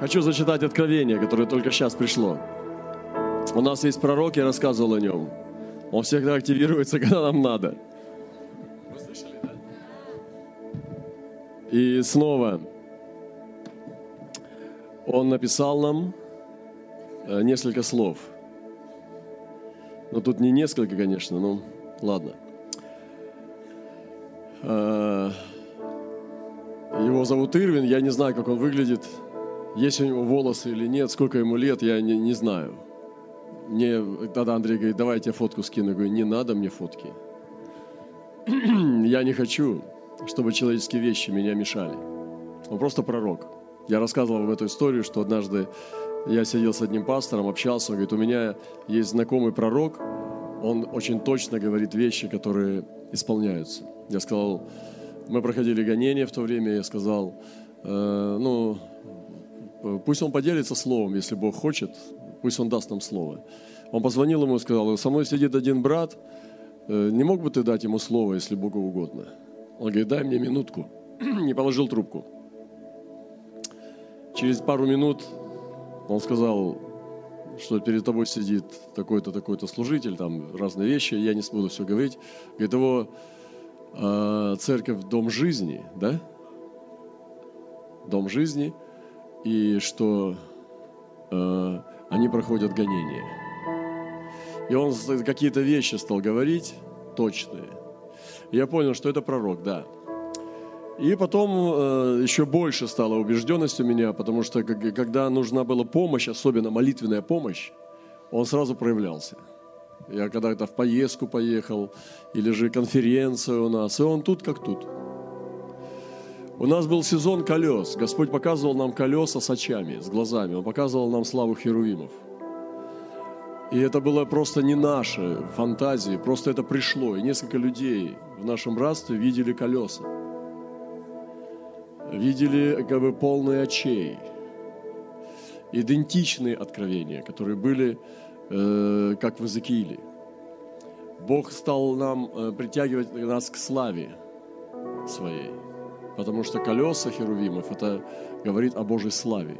Хочу зачитать откровение, которое только сейчас пришло. У нас есть пророк, я рассказывал о нем. Он всегда активируется, когда нам надо. Вы слышали, да? И снова он написал нам э, несколько слов. Но тут не несколько, конечно, но ладно. Э, его зовут Ирвин, я не знаю, как он выглядит. Есть у него волосы или нет, сколько ему лет, я не, не знаю. Мне тогда Андрей говорит, давай я тебе фотку скину. Я говорю, не надо мне фотки. я не хочу, чтобы человеческие вещи меня мешали. Он просто пророк. Я рассказывал вам эту историю, что однажды я сидел с одним пастором, общался, он говорит, у меня есть знакомый пророк, он очень точно говорит вещи, которые исполняются. Я сказал, мы проходили гонения в то время, я сказал, э, ну, пусть он поделится словом, если Бог хочет, пусть он даст нам слово. Он позвонил ему и сказал, со мной сидит один брат, э, не мог бы ты дать ему слово, если Богу угодно? Он говорит, дай мне минутку. Не положил трубку. Через пару минут он сказал, что перед тобой сидит такой-то, такой-то служитель, там разные вещи, я не буду все говорить. Говорит, его э, церковь Дом жизни, да? Дом жизни, и что э, они проходят гонения. И он какие-то вещи стал говорить точные. Я понял, что это пророк, да. И потом э, еще больше стала убежденность у меня, потому что когда нужна была помощь, особенно молитвенная помощь, он сразу проявлялся. Я когда-то в поездку поехал, или же конференция у нас, и он тут как тут. У нас был сезон колес. Господь показывал нам колеса с очами, с глазами. Он показывал нам славу херувимов. И это было просто не наши фантазии, просто это пришло. И несколько людей в нашем братстве видели колеса. Видели как бы полные очей. Идентичные откровения, которые были э, как в Иезекииле. Бог стал нам э, притягивать нас к славе своей. Потому что колеса херувимов, это говорит о Божьей славе.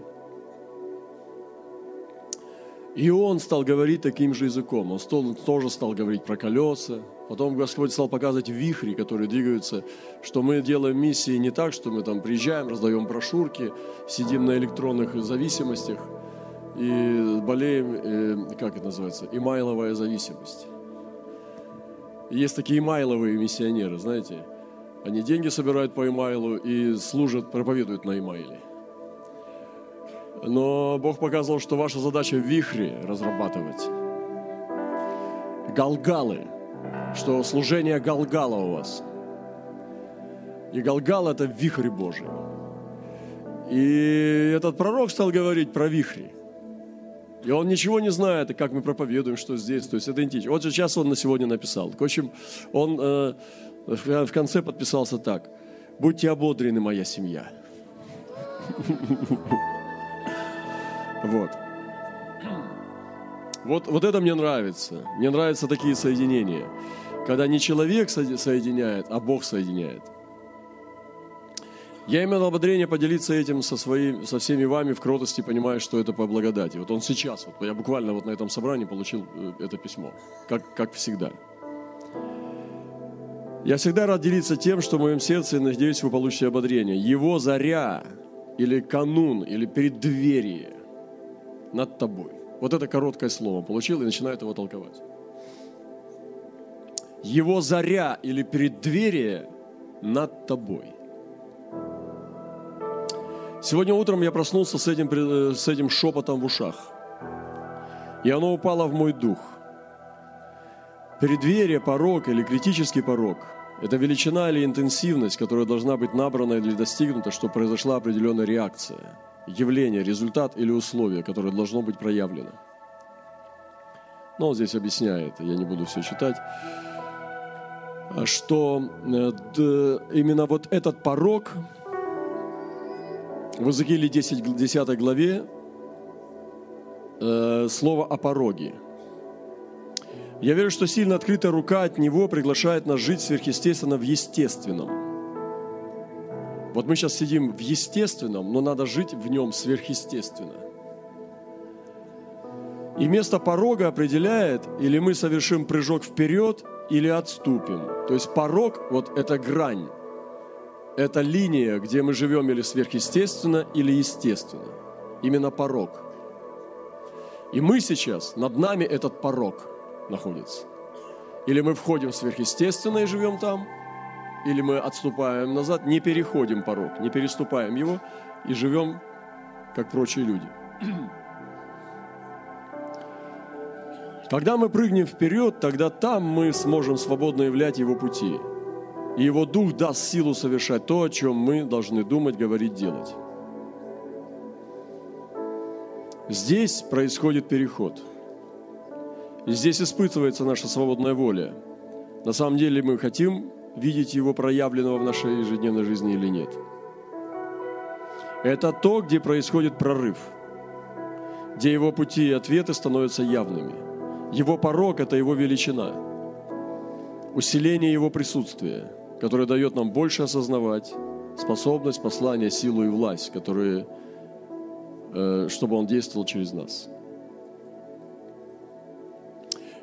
И он стал говорить таким же языком. Он стал, тоже стал говорить про колеса. Потом Господь стал показывать вихри, которые двигаются, что мы делаем миссии не так, что мы там приезжаем, раздаем брошюрки, сидим на электронных зависимостях и болеем, э, как это называется, имайловая зависимость. Есть такие имайловые миссионеры, знаете, они деньги собирают по имейлу и служат, проповедуют на имейле. Но Бог показывал, что ваша задача в вихре разрабатывать. Галгалы, что служение Галгала у вас. И Галгал – это вихрь Божий. И этот пророк стал говорить про вихри. И он ничего не знает, как мы проповедуем, что здесь. То есть это идентично. Вот сейчас он на сегодня написал. В общем, он э, в конце подписался так. Будьте ободрены, моя семья. Вот. Вот, вот это мне нравится. Мне нравятся такие соединения. Когда не человек соединяет, а Бог соединяет. Я имел ободрение поделиться этим со, своим, со всеми вами в кротости, понимая, что это по благодати. Вот он сейчас, вот, я буквально вот на этом собрании получил э, это письмо, как, как всегда. Я всегда рад делиться тем, что в моем сердце, и надеюсь, вы получите ободрение. Его заря или канун, или преддверие над тобой. Вот это короткое слово получил и начинает его толковать. Его заря или преддверие над тобой. Сегодня утром я проснулся с этим, э, с этим шепотом в ушах. И оно упало в мой дух – Преддверие, порог или критический порог – это величина или интенсивность, которая должна быть набрана или достигнута, чтобы произошла определенная реакция, явление, результат или условие, которое должно быть проявлено. Но он здесь объясняет, я не буду все читать, что э, именно вот этот порог в Иезекииле 10, 10 главе э, слово о пороге – я верю, что сильно открытая рука от Него приглашает нас жить сверхъестественно в естественном. Вот мы сейчас сидим в естественном, но надо жить в нем сверхъестественно. И место порога определяет, или мы совершим прыжок вперед, или отступим. То есть порог, вот это грань, это линия, где мы живем или сверхъестественно, или естественно. Именно порог. И мы сейчас, над нами этот порог находится. Или мы входим в сверхъестественное и живем там, или мы отступаем назад, не переходим порог, не переступаем его и живем, как прочие люди. Когда мы прыгнем вперед, тогда там мы сможем свободно являть Его пути. И Его Дух даст силу совершать то, о чем мы должны думать, говорить, делать. Здесь происходит переход. Здесь испытывается наша свободная воля. На самом деле мы хотим видеть Его проявленного в нашей ежедневной жизни или нет. Это то, где происходит прорыв, где Его пути и ответы становятся явными. Его порог – это Его величина, усиление Его присутствия, которое дает нам больше осознавать способность, послание, силу и власть, которые, э, чтобы Он действовал через нас.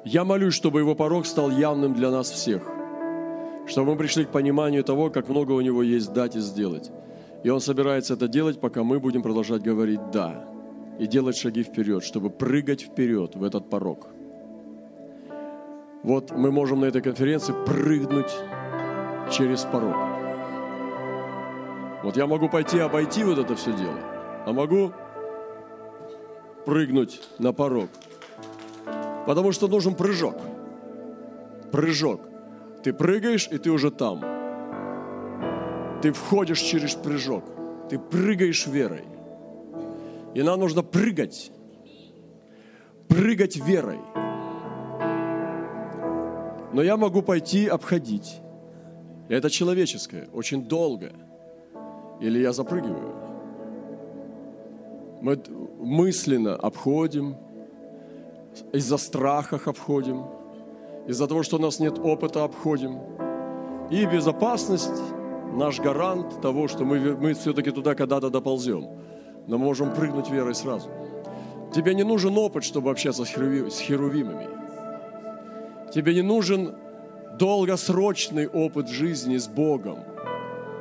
Я молюсь, чтобы Его порог стал явным для нас всех чтобы мы пришли к пониманию того, как много у Него есть дать и сделать. И Он собирается это делать, пока мы будем продолжать говорить «да» и делать шаги вперед, чтобы прыгать вперед в этот порог. Вот мы можем на этой конференции прыгнуть через порог. Вот я могу пойти обойти вот это все дело, а могу прыгнуть на порог. Потому что нужен прыжок. Прыжок – ты прыгаешь, и ты уже там. Ты входишь через прыжок. Ты прыгаешь верой. И нам нужно прыгать. Прыгать верой. Но я могу пойти обходить. Это человеческое, очень долго. Или я запрыгиваю. Мы мысленно обходим, из-за страхов обходим – из-за того, что у нас нет опыта, обходим. И безопасность – наш гарант того, что мы, мы все-таки туда когда-то доползем. Но можем прыгнуть верой сразу. Тебе не нужен опыт, чтобы общаться с, херуви, с херувимами. Тебе не нужен долгосрочный опыт жизни с Богом.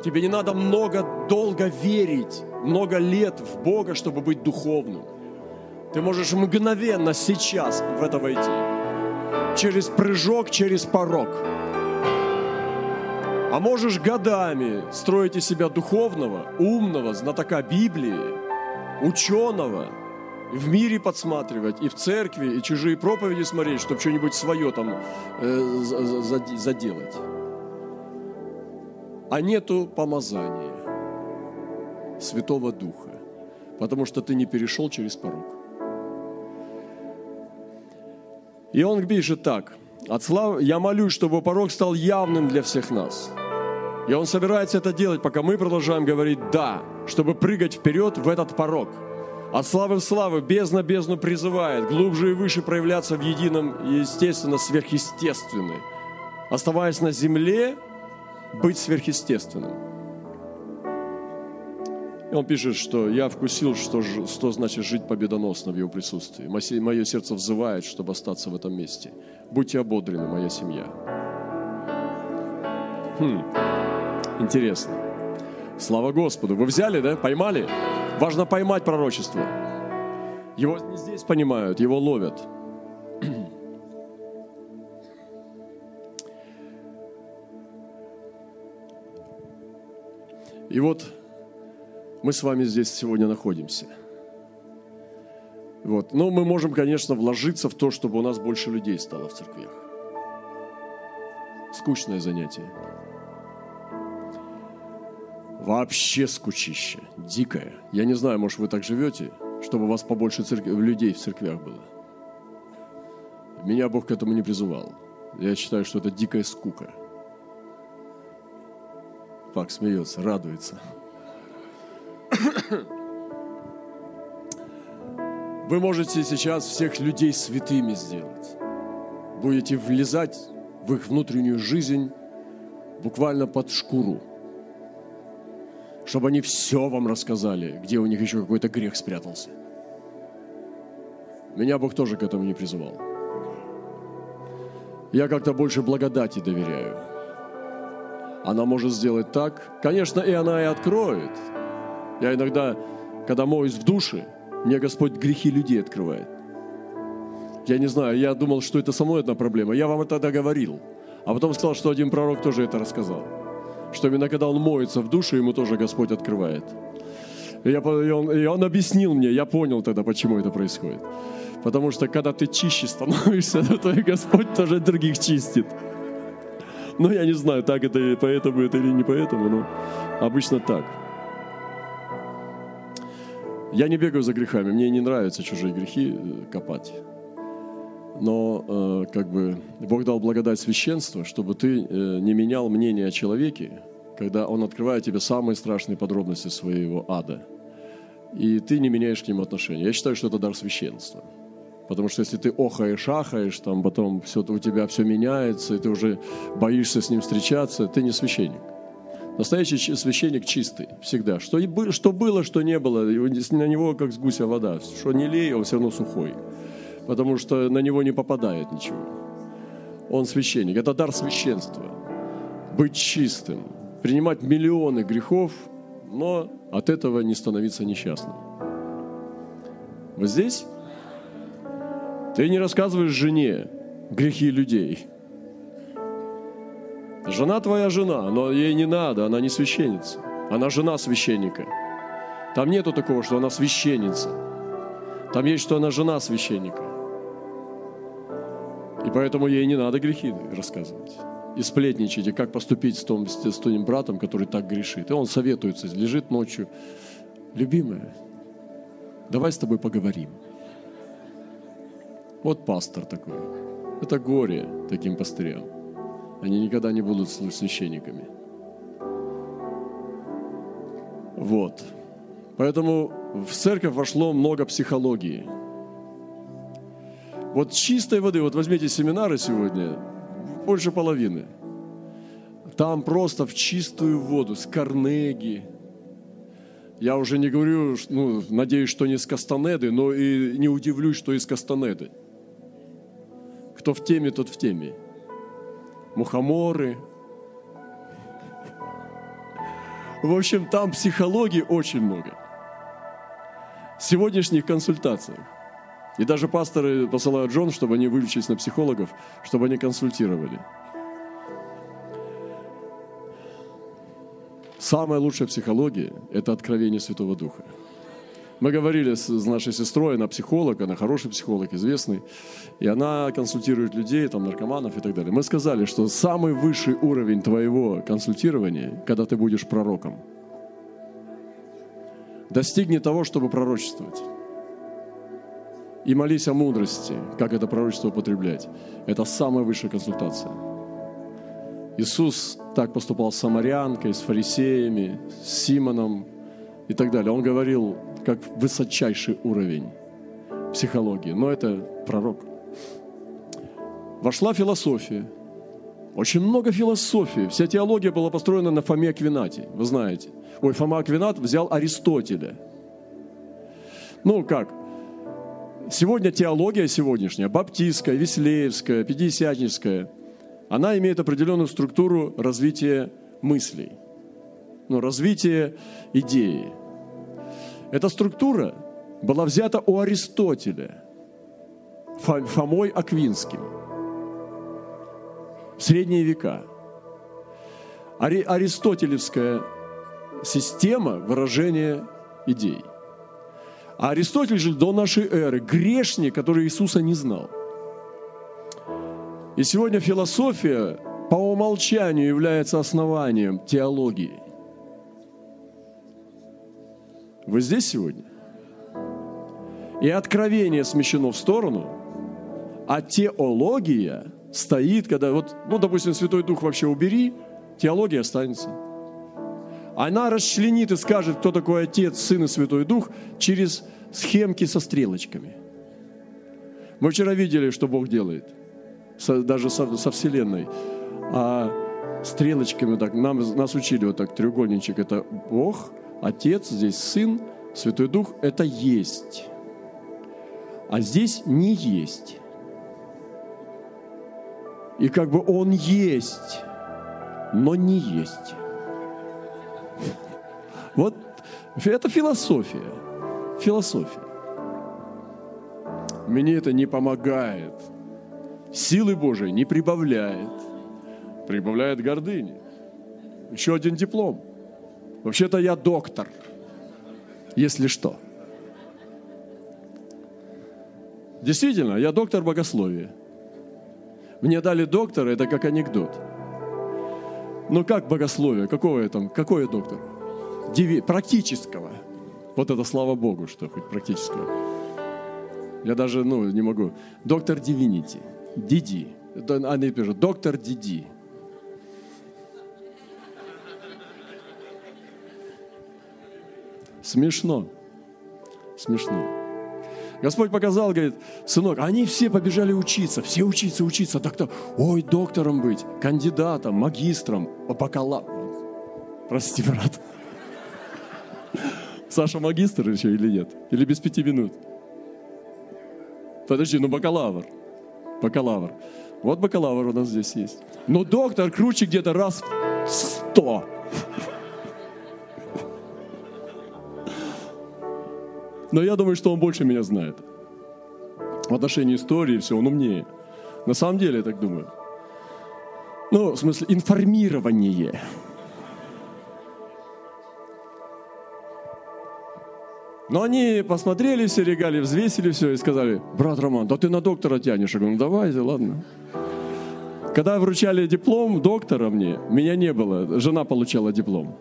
Тебе не надо много, долго верить, много лет в Бога, чтобы быть духовным. Ты можешь мгновенно сейчас в это войти через прыжок, через порог. А можешь годами строить из себя духовного, умного, знатока Библии, ученого, в мире подсматривать, и в церкви, и чужие проповеди смотреть, чтобы что-нибудь свое там э, заделать. А нету помазания Святого Духа, потому что ты не перешел через порог. И он пишет так. От слав... Я молюсь, чтобы порог стал явным для всех нас. И он собирается это делать, пока мы продолжаем говорить «да», чтобы прыгать вперед в этот порог. От славы в славу, бездна бездну призывает, глубже и выше проявляться в едином, естественно, сверхъестественной. Оставаясь на земле, быть сверхъестественным. И он пишет, что я вкусил, что, что значит жить победоносно в его присутствии. Мое сердце взывает, чтобы остаться в этом месте. Будьте ободрены, моя семья. Хм, интересно. Слава Господу. Вы взяли, да? Поймали? Важно поймать пророчество. Его не здесь понимают, его ловят. И вот мы с вами здесь сегодня находимся. Вот. Но мы можем, конечно, вложиться в то, чтобы у нас больше людей стало в церквях. Скучное занятие. Вообще скучище, дикое. Я не знаю, может, вы так живете, чтобы у вас побольше церкви, людей в церквях было. Меня Бог к этому не призывал. Я считаю, что это дикая скука. Пак смеется, радуется. Вы можете сейчас всех людей святыми сделать. Будете влезать в их внутреннюю жизнь буквально под шкуру. чтобы они все вам рассказали, где у них еще какой-то грех спрятался. Меня Бог тоже к этому не призывал. Я как-то больше благодати доверяю. Она может сделать так. Конечно, и она и откроет. Я иногда, когда моюсь в душе, мне Господь грехи людей открывает. Я не знаю, я думал, что это со мной одна проблема. Я вам это тогда говорил. А потом сказал, что один пророк тоже это рассказал. Что именно когда он моется в душе, ему тоже Господь открывает. И, я, и, он, и он объяснил мне, я понял тогда, почему это происходит. Потому что когда ты чище становишься, то и Господь тоже других чистит. Но я не знаю, так это и поэтому это или не поэтому, но обычно так. Я не бегаю за грехами, мне не нравится чужие грехи э, копать. Но э, как бы Бог дал благодать священства, чтобы ты э, не менял мнение о человеке, когда Он открывает тебе самые страшные подробности своего ада. И ты не меняешь к нему отношения. Я считаю, что это дар священства. Потому что если ты охаешь, ахаешь, там потом все, у тебя все меняется, и ты уже боишься с ним встречаться, ты не священник. Настоящий священник чистый всегда. Что, что было, что не было, на него как с гуся вода. Что не лей, он все равно сухой. Потому что на него не попадает ничего. Он священник. Это дар священства. Быть чистым. Принимать миллионы грехов, но от этого не становиться несчастным. Вы здесь? Ты не рассказываешь жене грехи людей. Жена твоя жена, но ей не надо, она не священница. Она жена священника. Там нету такого, что она священница. Там есть, что она жена священника. И поэтому ей не надо грехи рассказывать. И сплетничать, и как поступить с, том, с твоим братом, который так грешит. И он советуется, лежит ночью. Любимая, давай с тобой поговорим. Вот пастор такой. Это горе таким пастырям. Они никогда не будут священниками. Вот. Поэтому в церковь вошло много психологии. Вот чистой воды, вот возьмите семинары сегодня, больше половины. Там просто в чистую воду, с Карнеги. Я уже не говорю, ну, надеюсь, что не с Кастанеды, но и не удивлюсь, что из Кастанеды. Кто в теме, тот в теме. Мухоморы. В общем, там психологии очень много. В сегодняшних консультациях. И даже пасторы посылают Джон, чтобы они выучились на психологов, чтобы они консультировали. Самая лучшая психология – это откровение Святого Духа. Мы говорили с нашей сестрой, она психолог, она хороший психолог, известный, и она консультирует людей, там, наркоманов и так далее. Мы сказали, что самый высший уровень твоего консультирования, когда ты будешь пророком, достигни того, чтобы пророчествовать. И молись о мудрости, как это пророчество употреблять. Это самая высшая консультация. Иисус так поступал с самарянкой, с фарисеями, с Симоном и так далее. Он говорил, как высочайший уровень психологии. Но это пророк. Вошла философия. Очень много философии. Вся теология была построена на Фоме Аквинате, вы знаете. Ой, Фома Аквинат взял Аристотеля. Ну, как? Сегодня теология сегодняшняя, баптистская, веслеевская, пятидесятническая, она имеет определенную структуру развития мыслей, ну, развития идеи. Эта структура была взята у Аристотеля, Фомой Аквинским в средние века. Ари, аристотелевская система выражения идей. А Аристотель жил до нашей эры, грешник, который Иисуса не знал. И сегодня философия по умолчанию является основанием теологии. Вы здесь сегодня? И откровение смещено в сторону, а теология стоит, когда вот, ну, допустим, Святой Дух вообще убери, теология останется. Она расчленит и скажет, кто такой Отец, Сын и Святой Дух через схемки со стрелочками. Мы вчера видели, что Бог делает, даже со, со Вселенной. А стрелочками так. Нам, нас учили вот так, треугольничек. Это Бог, Отец, здесь Сын, Святой Дух. Это есть. А здесь не есть. И как бы Он есть, но не есть. Вот это философия. Философия. Мне это не помогает. Силы Божией не прибавляет. Прибавляет гордыни. Еще один диплом. Вообще-то я доктор, если что. Действительно, я доктор богословия. Мне дали доктора, это как анекдот. Ну как богословие? Какого я там? Какой я доктор? Диви... Практического. Вот это слава Богу, что хоть практического. Я даже, ну, не могу. Доктор Дивинити. Диди. Они пишут, доктор Диди. Смешно. Смешно. Господь показал, говорит, сынок, они все побежали учиться, все учиться, учиться, доктор, ой, доктором быть, кандидатом, магистром, бакалавром. Прости, брат. Саша магистр еще или нет? Или без пяти минут? Подожди, ну бакалавр. Бакалавр. Вот бакалавр у нас здесь есть. Но доктор круче где-то раз сто. Но я думаю, что он больше меня знает. В отношении истории все, он умнее. На самом деле, я так думаю. Ну, в смысле, информирование. Но они посмотрели все регалии, взвесили все и сказали, брат Роман, да ты на доктора тянешь. Я говорю, ну давайте, ладно. Когда вручали диплом доктора мне, меня не было, жена получала диплом.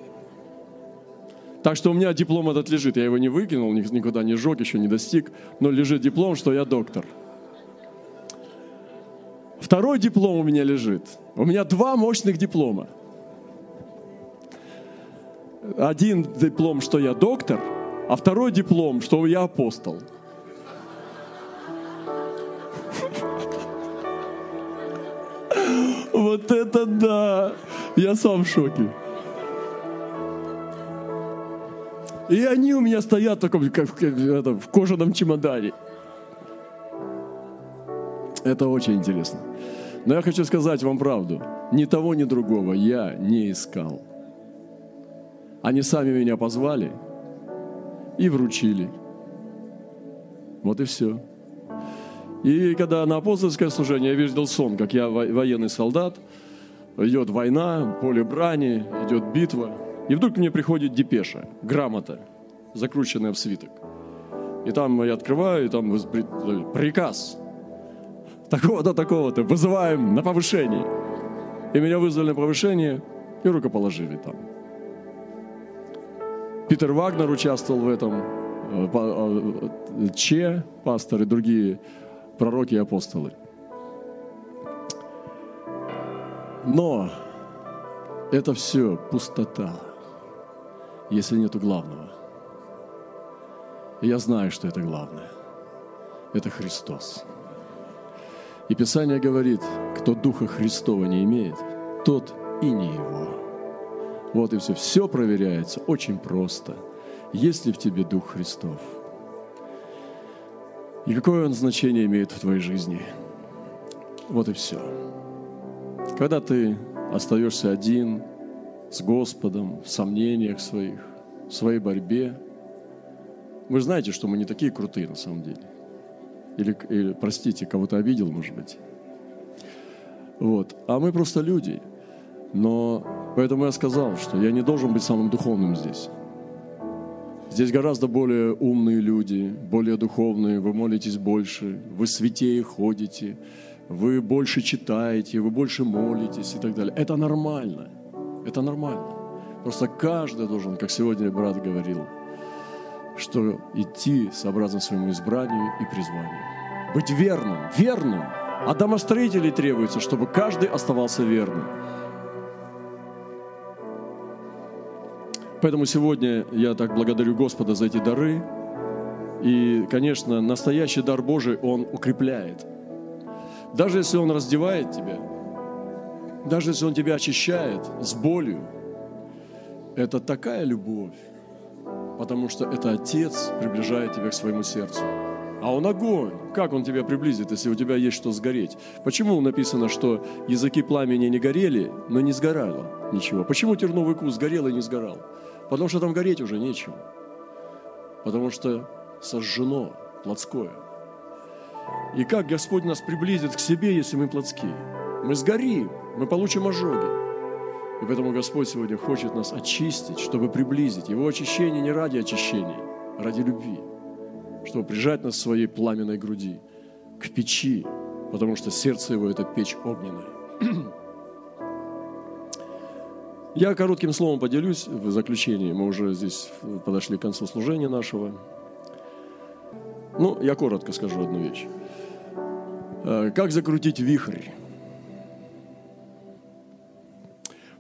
Так что у меня диплом этот лежит. Я его не выкинул, никуда не сжег, еще не достиг. Но лежит диплом, что я доктор. Второй диплом у меня лежит. У меня два мощных диплома. Один диплом, что я доктор, а второй диплом, что я апостол. Вот это да! Я сам в шоке. И они у меня стоят в таком, как, как это, в кожаном чемодане. Это очень интересно. Но я хочу сказать вам правду. Ни того, ни другого я не искал. Они сами меня позвали и вручили. Вот и все. И когда на апостольское служение я видел сон, как я военный солдат, идет война, поле брани, идет битва – и вдруг мне приходит депеша, грамота, закрученная в свиток. И там я открываю, и там приказ. Такого-то, такого-то, вызываем на повышение. И меня вызвали на повышение и рукоположили там. Питер Вагнер участвовал в этом, э, э, Че, пастор и другие пророки и апостолы. Но это все пустота если нету главного. И я знаю, что это главное. Это Христос. И Писание говорит, кто Духа Христова не имеет, тот и не его. Вот и все. Все проверяется очень просто. Есть ли в тебе Дух Христов? И какое он значение имеет в твоей жизни? Вот и все. Когда ты остаешься один, с Господом, в сомнениях своих, в своей борьбе. Вы знаете, что мы не такие крутые на самом деле. Или, или простите, кого-то обидел, может быть. Вот. А мы просто люди. Но поэтому я сказал, что я не должен быть самым духовным здесь. Здесь гораздо более умные люди, более духовные, вы молитесь больше, вы святее ходите, вы больше читаете, вы больше молитесь и так далее. Это нормально. Это нормально. Просто каждый должен, как сегодня брат говорил, что идти сообразно своему избранию и призванию. Быть верным, верным. А домостроителей требуется, чтобы каждый оставался верным. Поэтому сегодня я так благодарю Господа за эти дары. И, конечно, настоящий дар Божий, он укрепляет. Даже если он раздевает тебя, даже если Он тебя очищает с болью, это такая любовь, потому что это Отец приближает тебя к своему сердцу. А он огонь. Как он тебя приблизит, если у тебя есть что сгореть? Почему написано, что языки пламени не горели, но не сгорало ничего? Почему терновый куст горел и не сгорал? Потому что там гореть уже нечего. Потому что сожжено плотское. И как Господь нас приблизит к себе, если мы плотские? Мы сгорим, мы получим ожоги. И поэтому Господь сегодня хочет нас очистить, чтобы приблизить. Его очищение не ради очищения, а ради любви. Чтобы прижать нас к своей пламенной груди, к печи, потому что сердце его – это печь огненная. Я коротким словом поделюсь в заключении. Мы уже здесь подошли к концу служения нашего. Ну, я коротко скажу одну вещь. Э, как закрутить вихрь?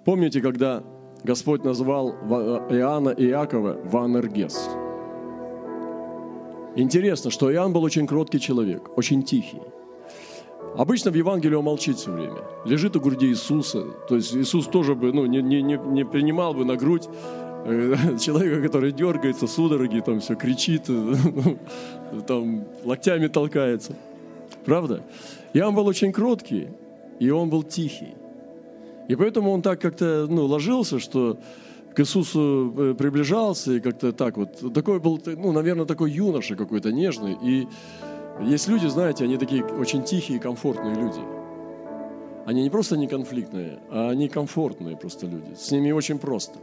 Помните, когда Господь назвал Иоанна и Иакова Ванергес? Интересно, что Иоанн был очень кроткий человек, очень тихий. Обычно в Евангелии он молчит все время. Лежит у груди Иисуса. То есть Иисус тоже бы ну, не, не, не принимал бы на грудь э, человека, который дергается, судороги, там все кричит, там локтями толкается. Правда? Иоанн был очень кроткий, и он был тихий. И поэтому он так как-то ну, ложился, что к Иисусу э, приближался и как-то так вот. Такой был, ну, наверное, такой юноша какой-то нежный. И есть люди, знаете, они такие очень тихие, комфортные люди. Они не просто не конфликтные, а они комфортные просто люди. С ними очень просто.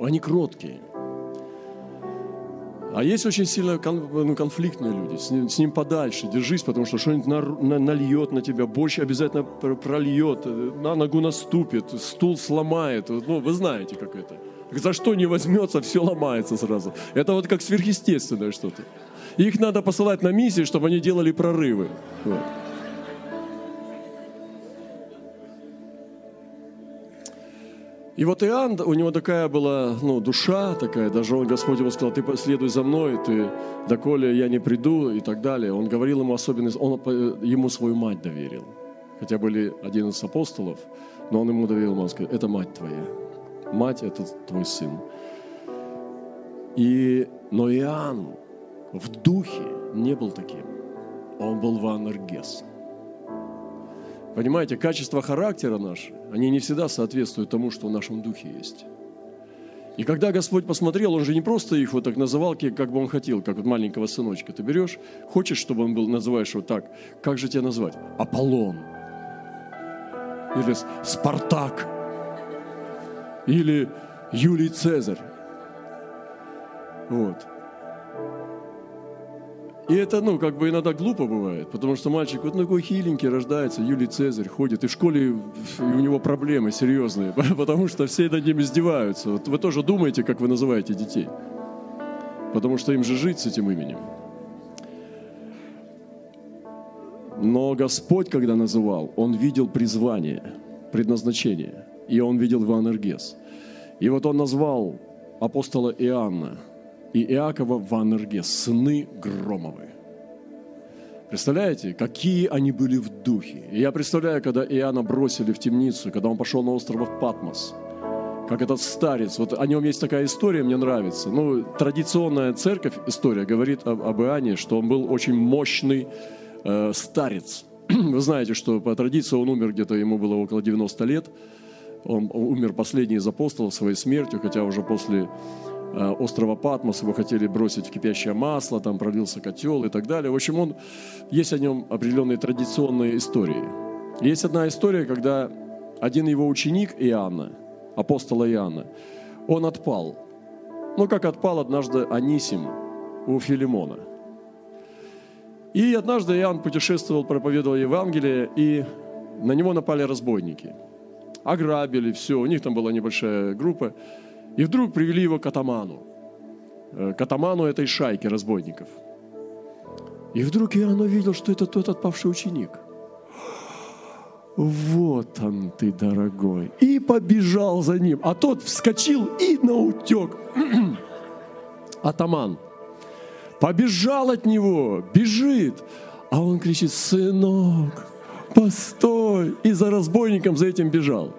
Они кроткие. А есть очень сильно ну, конфликтные люди. С ним, с ним подальше держись, потому что что-нибудь на, на, нальет на тебя, больше обязательно прольет, на ногу наступит, стул сломает. Ну, вы знаете, как это. За что не возьмется, все ломается сразу. Это вот как сверхъестественное что-то. Их надо посылать на миссии, чтобы они делали прорывы. Вот. И вот Иоанн, у него такая была ну, душа такая, даже он, Господь ему сказал, ты следуй за мной, ты, доколе я не приду и так далее. Он говорил ему особенность, он ему свою мать доверил. Хотя были один из апостолов, но он ему доверил, он сказал, это мать твоя. Мать – это твой сын. И, но Иоанн в духе не был таким. Он был ванергес. Понимаете, качество характера наши, они не всегда соответствуют тому, что в нашем духе есть. И когда Господь посмотрел, Он же не просто их вот так называл, как бы Он хотел, как вот маленького сыночка. Ты берешь, хочешь, чтобы он был, называешь его так, как же тебя назвать? Аполлон. Или Спартак. Или Юлий Цезарь. Вот. И это, ну, как бы иногда глупо бывает, потому что мальчик вот такой хиленький рождается, Юлий Цезарь ходит, и в школе и у него проблемы серьезные, потому что все над ним издеваются. Вот вы тоже думаете, как вы называете детей, потому что им же жить с этим именем. Но Господь, когда называл, Он видел призвание, предназначение, и Он видел Ванергес. И вот Он назвал апостола Иоанна – и Иакова Ваннергес, сыны Громовы. Представляете, какие они были в духе. И я представляю, когда Иоанна бросили в темницу, когда он пошел на остров Патмос, как этот старец, вот о нем есть такая история, мне нравится. Ну, традиционная церковь, история говорит об, об Иоанне, что он был очень мощный э, старец. Вы знаете, что по традиции он умер где-то, ему было около 90 лет. Он умер последний из апостолов своей смертью, хотя уже после острова Патмос, его хотели бросить в кипящее масло, там пролился котел и так далее. В общем, он, есть о нем определенные традиционные истории. Есть одна история, когда один его ученик Иоанна, апостола Иоанна, он отпал. Ну, как отпал однажды Анисим у Филимона. И однажды Иоанн путешествовал, проповедовал Евангелие, и на него напали разбойники. Ограбили, все, у них там была небольшая группа. И вдруг привели его к атаману, э, к атаману этой шайки разбойников. И вдруг Иоанн увидел, что это тот отпавший ученик. Вот он ты, дорогой. И побежал за ним. А тот вскочил и наутек. Атаман. Побежал от него, бежит. А он кричит, сынок, постой! И за разбойником за этим бежал.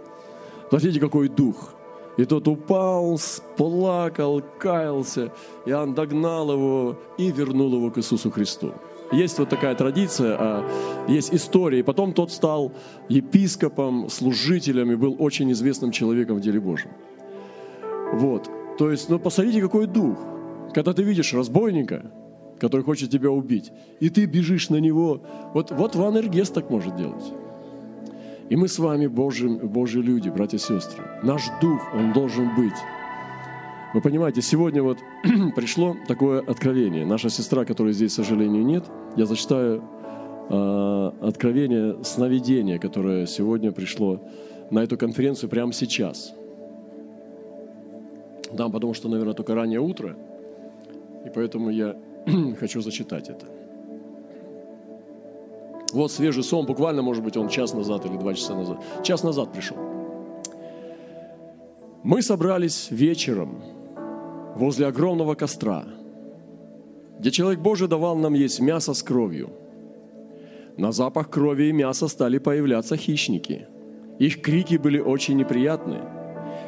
Смотрите, какой дух. И тот упал, плакал, каялся. Иоанн догнал его и вернул его к Иисусу Христу. Есть вот такая традиция, а есть история. И потом тот стал епископом, служителем и был очень известным человеком в деле Божьем. Вот. То есть, ну, посмотрите, какой дух. Когда ты видишь разбойника, который хочет тебя убить, и ты бежишь на него. Вот, вот Ван Эргес так может делать. И мы с вами Божьи, Божьи люди, братья и сестры. Наш дух, он должен быть. Вы понимаете, сегодня вот пришло такое откровение. Наша сестра, которой здесь, к сожалению, нет, я зачитаю э, откровение сновидения, которое сегодня пришло на эту конференцию прямо сейчас. Да, потому что, наверное, только раннее утро, и поэтому я хочу зачитать это. Вот свежий сон, буквально, может быть, он час назад или два часа назад. Час назад пришел. Мы собрались вечером возле огромного костра, где человек Божий давал нам есть мясо с кровью. На запах крови и мяса стали появляться хищники. Их крики были очень неприятны.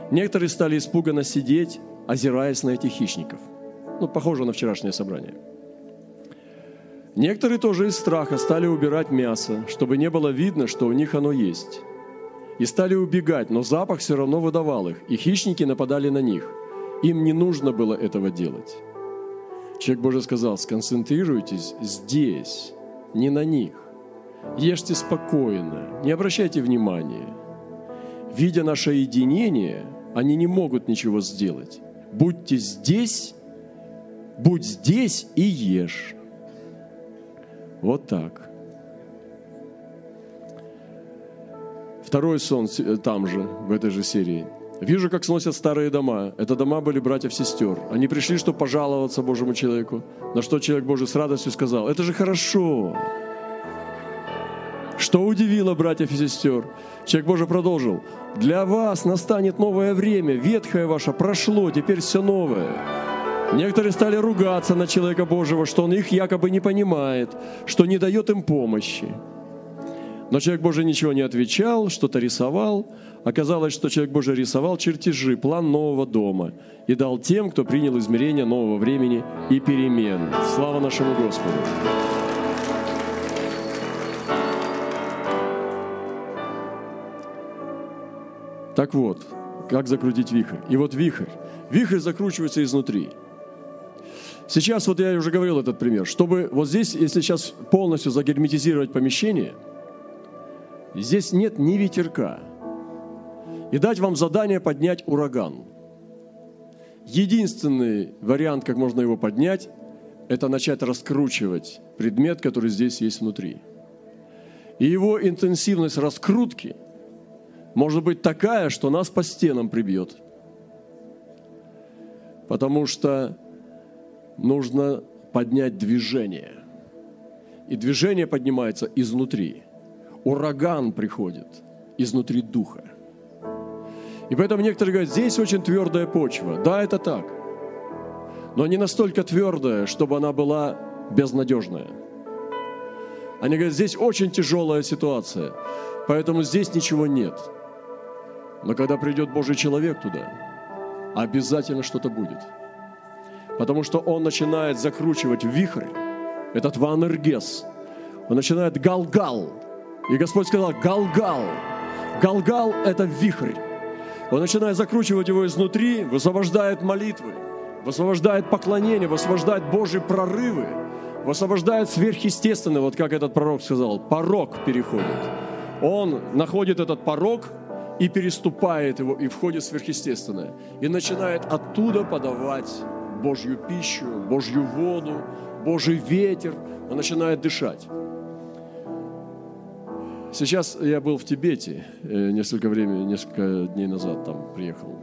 Некоторые стали испуганно сидеть, озираясь на этих хищников. Ну, похоже на вчерашнее собрание – Некоторые тоже из страха стали убирать мясо, чтобы не было видно, что у них оно есть. И стали убегать, но запах все равно выдавал их, и хищники нападали на них. Им не нужно было этого делать. Человек Божий сказал, сконцентрируйтесь здесь, не на них. Ешьте спокойно, не обращайте внимания. Видя наше единение, они не могут ничего сделать. Будьте здесь, будь здесь и ешь. Вот так. Второй сон э, там же, в этой же серии. Вижу, как сносят старые дома. Это дома были братьев-сестер. Они пришли, чтобы пожаловаться Божьему человеку. На что человек Божий с радостью сказал, это же хорошо. Что удивило братьев и сестер? Человек Божий продолжил, для вас настанет новое время, ветхое ваше прошло, теперь все новое. Некоторые стали ругаться на человека Божьего, что он их якобы не понимает, что не дает им помощи. Но человек Божий ничего не отвечал, что-то рисовал. Оказалось, что человек Божий рисовал чертежи, план нового дома и дал тем, кто принял измерение нового времени и перемен. Слава нашему Господу! Так вот, как закрутить вихрь? И вот вихрь. Вихрь закручивается изнутри – Сейчас, вот я уже говорил этот пример, чтобы вот здесь, если сейчас полностью загерметизировать помещение, здесь нет ни ветерка. И дать вам задание поднять ураган. Единственный вариант, как можно его поднять, это начать раскручивать предмет, который здесь есть внутри. И его интенсивность раскрутки может быть такая, что нас по стенам прибьет. Потому что нужно поднять движение. И движение поднимается изнутри. Ураган приходит изнутри духа. И поэтому некоторые говорят, здесь очень твердая почва. Да, это так. Но не настолько твердая, чтобы она была безнадежная. Они говорят, здесь очень тяжелая ситуация, поэтому здесь ничего нет. Но когда придет Божий человек туда, обязательно что-то будет – Потому что он начинает закручивать вихрь, этот ванергес. Он начинает галгал. И Господь сказал, галгал. Галгал – это вихрь. Он начинает закручивать его изнутри, высвобождает молитвы, высвобождает поклонение, высвобождает Божьи прорывы, высвобождает сверхъестественное, вот как этот пророк сказал, порог переходит. Он находит этот порог и переступает его, и входит в сверхъестественное. И начинает оттуда подавать Божью пищу, Божью воду, Божий ветер, он начинает дышать. Сейчас я был в Тибете э, несколько времени, несколько дней назад там приехал.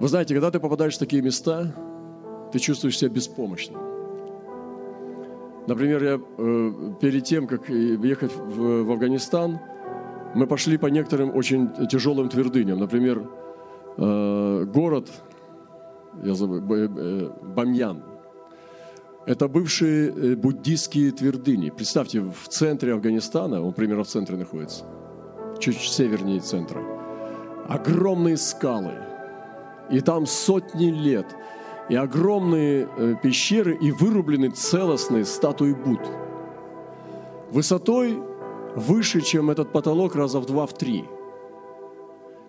Вы знаете, когда ты попадаешь в такие места, ты чувствуешь себя беспомощным. Например, я э, перед тем, как ехать в, в Афганистан, мы пошли по некоторым очень тяжелым твердыням. Например, э, город я забыл, Бамьян. Это бывшие э, буддийские твердыни. Представьте, в центре Афганистана, он примерно в центре находится, чуть севернее центра, огромные скалы. И там сотни лет. И огромные э, пещеры, и вырублены целостные статуи Будд. Высотой выше, чем этот потолок, раза в два, в три.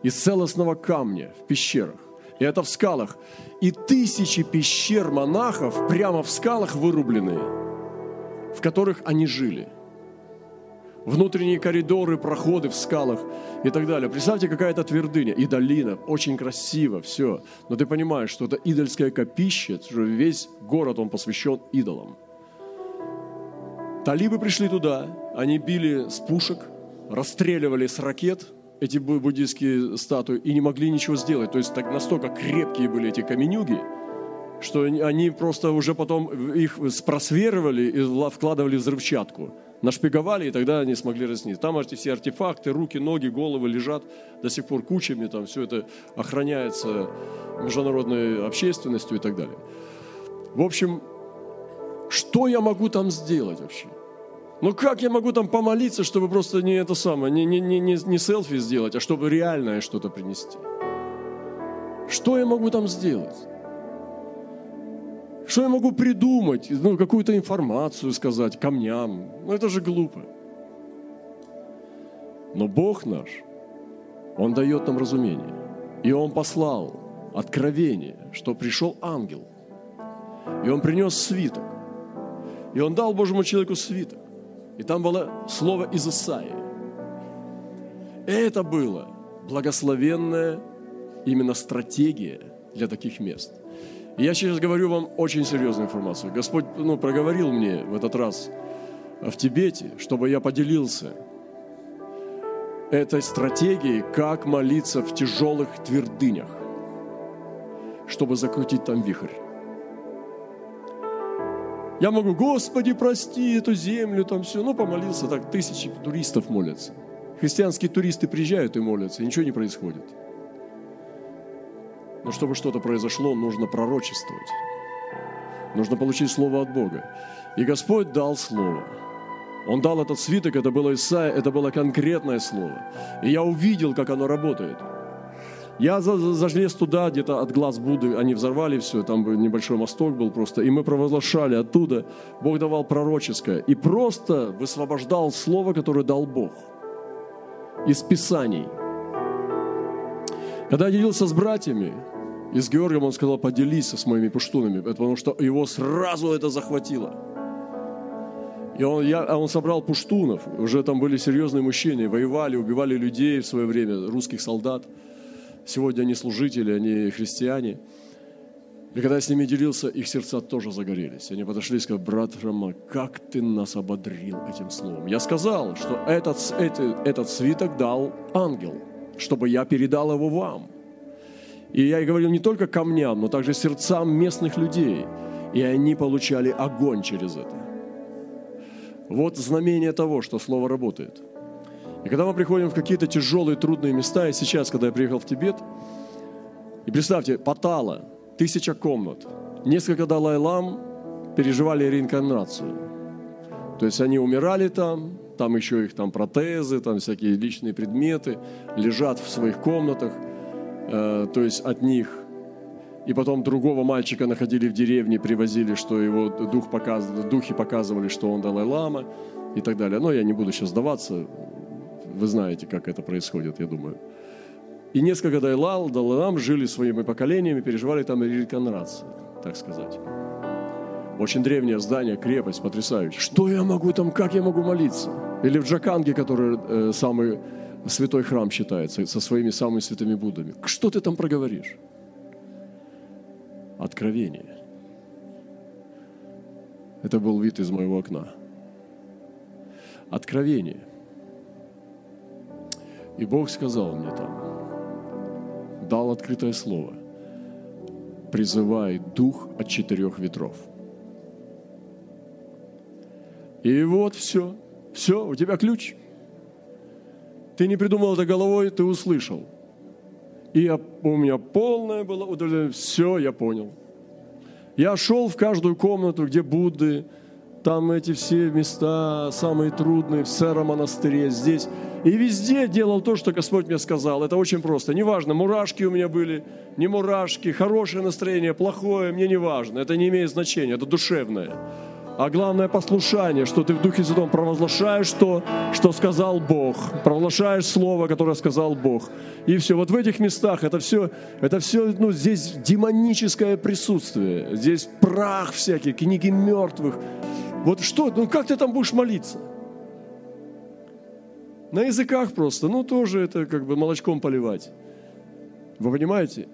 Из целостного камня в пещерах. И это в скалах. И тысячи пещер монахов прямо в скалах вырубленные, в которых они жили. Внутренние коридоры, проходы в скалах и так далее. Представьте, какая-то твердыня и долина, очень красиво, все. Но ты понимаешь, что это идольское копище, что весь город, он посвящен идолам. Талибы пришли туда, они били с пушек, расстреливали с ракет эти буддийские статуи и не могли ничего сделать. То есть так настолько крепкие были эти каменюги, что они просто уже потом их спросверивали и вкладывали взрывчатку. Нашпиговали, и тогда они смогли разнить. Там эти все артефакты, руки, ноги, головы лежат до сих пор кучами, там все это охраняется международной общественностью и так далее. В общем, что я могу там сделать вообще? Ну как я могу там помолиться, чтобы просто не это самое, не, не, не, не, не селфи сделать, а чтобы реальное что-то принести? Что я могу там сделать? Что я могу придумать? Ну, какую-то информацию сказать камням. Ну, это же глупо. Но Бог наш, Он дает нам разумение. И Он послал откровение, что пришел ангел. И Он принес свиток. И он дал Божьему человеку свиток. И там было слово из Исаии. Это было благословенная именно стратегия для таких мест. И я сейчас говорю вам очень серьезную информацию. Господь ну, проговорил мне в этот раз в Тибете, чтобы я поделился этой стратегией, как молиться в тяжелых твердынях, чтобы закрутить там вихрь. Я могу, Господи, прости эту землю, там все. Ну, помолился, так тысячи туристов молятся. Христианские туристы приезжают и молятся, и ничего не происходит. Но чтобы что-то произошло, нужно пророчествовать. Нужно получить слово от Бога. И Господь дал слово. Он дал этот свиток, это было Исаия, это было конкретное слово. И я увидел, как оно работает – я залез туда, где-то от глаз Будды, они взорвали все, там небольшой мосток был просто, и мы провозглашали оттуда. Бог давал пророческое. И просто высвобождал слово, которое дал Бог из Писаний. Когда я делился с братьями, и с Георгием он сказал, поделись с моими пуштунами, потому что его сразу это захватило. И он, я, а он собрал пуштунов, уже там были серьезные мужчины, воевали, убивали людей в свое время, русских солдат – Сегодня они служители, они христиане. И когда я с ними делился, их сердца тоже загорелись. Они подошли и сказали, брат Рома, как ты нас ободрил этим словом. Я сказал, что этот, этот, этот свиток дал ангел, чтобы я передал его вам. И я говорил не только камням, но также сердцам местных людей. И они получали огонь через это. Вот знамение того, что слово работает – и когда мы приходим в какие-то тяжелые, трудные места, и сейчас, когда я приехал в Тибет, и представьте, Патала, тысяча комнат, несколько Далай-лам переживали реинкарнацию. То есть они умирали там, там еще их там протезы, там всякие личные предметы лежат в своих комнатах, э, то есть от них. И потом другого мальчика находили в деревне, привозили, что его дух показывали, духи показывали, что он Далай-лама и так далее. Но я не буду сейчас сдаваться, вы знаете, как это происходит, я думаю. И несколько дайлал, далалам жили своими поколениями, переживали там реинкарнацию, так сказать. Очень древнее здание, крепость, потрясающая. Что я могу там, как я могу молиться? Или в Джаканге, который э, самый святой храм считается, со своими самыми святыми Буддами. Что ты там проговоришь? Откровение. Это был вид из моего окна. Откровение. И Бог сказал мне там, дал открытое слово, призывай дух от четырех ветров. И вот все, все, у тебя ключ. Ты не придумал это головой, ты услышал. И я, у меня полное было удовлетворение. Все, я понял. Я шел в каждую комнату, где Будды, там эти все места самые трудные, в Сера монастыре, здесь. И везде делал то, что Господь мне сказал. Это очень просто. Неважно, мурашки у меня были, не мурашки, хорошее настроение, плохое, мне не важно. Это не имеет значения, это душевное а главное послушание, что ты в Духе Святом провозглашаешь то, что сказал Бог, провозглашаешь Слово, которое сказал Бог. И все. Вот в этих местах это все, это все, ну, здесь демоническое присутствие, здесь прах всякий, книги мертвых. Вот что, ну как ты там будешь молиться? На языках просто, ну тоже это как бы молочком поливать. Вы понимаете?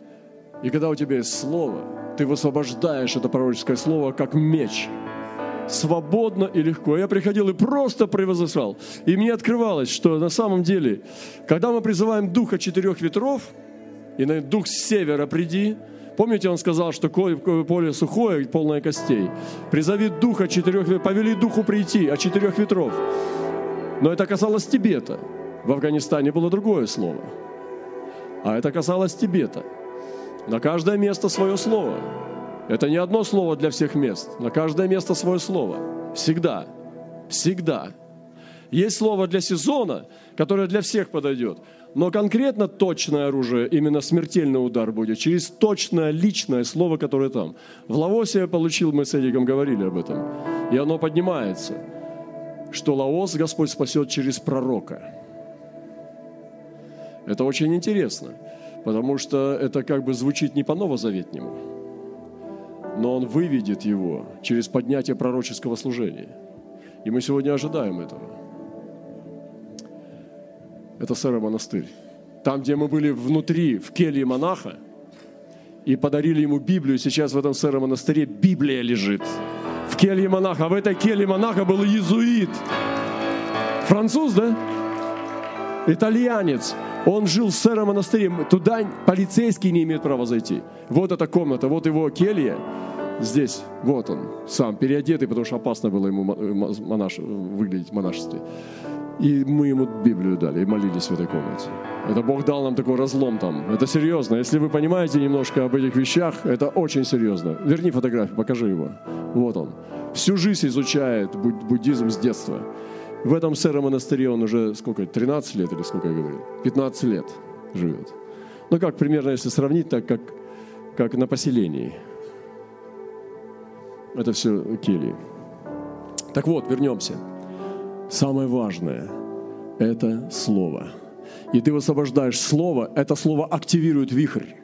И когда у тебя есть слово, ты высвобождаешь это пророческое слово как меч – свободно и легко. Я приходил и просто превозносал. И мне открывалось, что на самом деле, когда мы призываем духа четырех ветров, и на дух с севера приди, Помните, он сказал, что поле сухое, полное костей. Призови духа четырех повели духу прийти, от четырех ветров. Но это касалось Тибета. В Афганистане было другое слово. А это касалось Тибета. На каждое место свое слово. Это не одно слово для всех мест. На каждое место свое слово. Всегда. Всегда. Есть слово для сезона, которое для всех подойдет. Но конкретно точное оружие, именно смертельный удар будет, через точное личное слово, которое там. В Лаосе я получил, мы с Эдиком говорили об этом. И оно поднимается, что Лаос Господь спасет через пророка. Это очень интересно, потому что это как бы звучит не по-новозаветнему но Он выведет его через поднятие пророческого служения. И мы сегодня ожидаем этого. Это Сэра монастырь. Там, где мы были внутри, в келье монаха, и подарили ему Библию, сейчас в этом Сэра монастыре Библия лежит. В келье монаха. А в этой келье монаха был иезуит. Француз, да? Итальянец. Он жил в Сэра монастыре. Туда полицейский не имеет права зайти. Вот эта комната, вот его келья здесь, вот он, сам, переодетый, потому что опасно было ему монаш, выглядеть в монашестве. И мы ему Библию дали и молились в этой комнате. Это Бог дал нам такой разлом там. Это серьезно. Если вы понимаете немножко об этих вещах, это очень серьезно. Верни фотографию, покажи его. Вот он. Всю жизнь изучает буддизм с детства. В этом сэра монастыре он уже сколько, 13 лет или сколько я говорил? 15 лет живет. Ну как примерно, если сравнить, так как, как на поселении – это все кельи. Так вот, вернемся. Самое важное – это слово. И ты высвобождаешь слово, это слово активирует вихрь.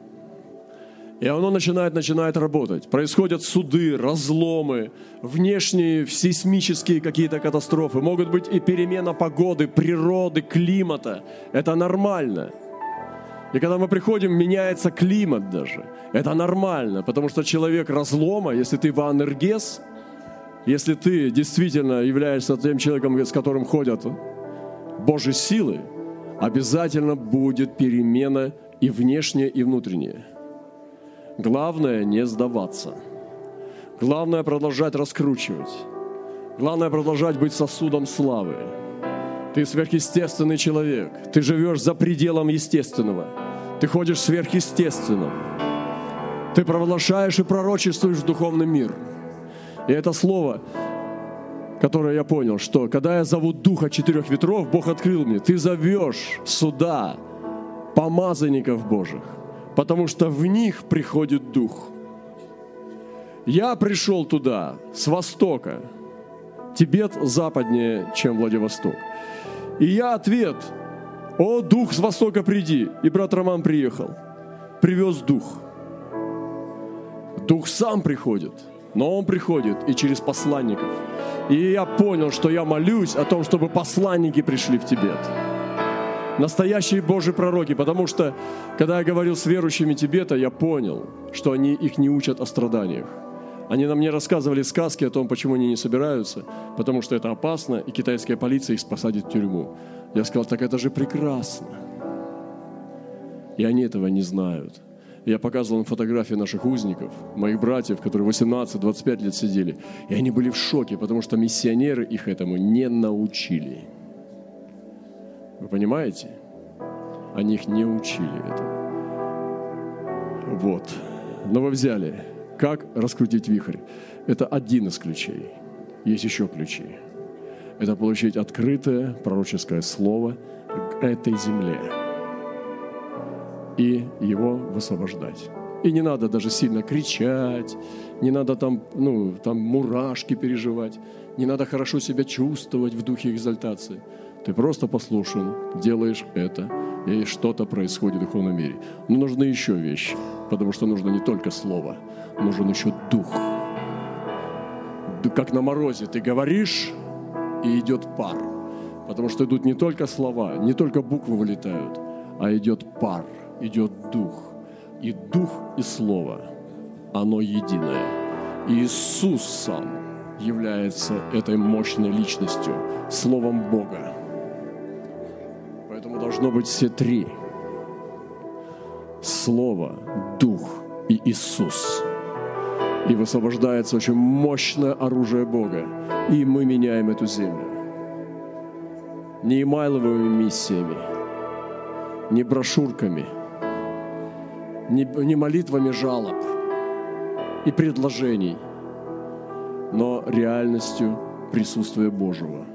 И оно начинает, начинает работать. Происходят суды, разломы, внешние сейсмические какие-то катастрофы. Могут быть и перемена погоды, природы, климата. Это нормально. И когда мы приходим, меняется климат даже. Это нормально, потому что человек разлома, если ты ванергес, если ты действительно являешься тем человеком, с которым ходят Божьи силы, обязательно будет перемена и внешняя, и внутренняя. Главное не сдаваться. Главное продолжать раскручивать. Главное продолжать быть сосудом славы. Ты сверхъестественный человек. Ты живешь за пределом естественного. Ты ходишь сверхъестественным. Ты провозглашаешь и пророчествуешь в духовный мир. И это слово, которое я понял, что когда я зову Духа четырех ветров, Бог открыл мне, ты зовешь сюда помазанников Божьих, потому что в них приходит Дух. Я пришел туда с востока. Тибет западнее, чем Владивосток. И я ответ, о, дух с востока приди. И брат Роман приехал, привез дух. Дух сам приходит, но он приходит и через посланников. И я понял, что я молюсь о том, чтобы посланники пришли в Тибет. Настоящие Божьи пророки, потому что, когда я говорил с верующими Тибета, я понял, что они их не учат о страданиях. Они нам не рассказывали сказки о том, почему они не собираются, потому что это опасно, и китайская полиция их посадит в тюрьму. Я сказал, так это же прекрасно. И они этого не знают. Я показывал им фотографии наших узников, моих братьев, которые 18-25 лет сидели. И они были в шоке, потому что миссионеры их этому не научили. Вы понимаете? Они их не учили этому. Вот. Но вы взяли Как раскрутить вихрь? Это один из ключей. Есть еще ключи. Это получить открытое пророческое слово к этой земле и его высвобождать. И не надо даже сильно кричать, не надо там, ну, там мурашки переживать, не надо хорошо себя чувствовать в духе экзальтации. Ты просто послушен, делаешь это, и что-то происходит в духовном мире. Но нужны еще вещи, потому что нужно не только слово, нужен еще дух. Как на морозе ты говоришь, и идет пар. Потому что идут не только слова, не только буквы вылетают, а идет пар, идет дух. И дух, и слово, оно единое. И Иисус сам является этой мощной личностью, Словом Бога. Поэтому должно быть все три. Слово, Дух и Иисус. И высвобождается очень мощное оружие Бога. И мы меняем эту землю. Не имайловыми миссиями, не брошюрками, не молитвами жалоб и предложений, но реальностью присутствия Божьего –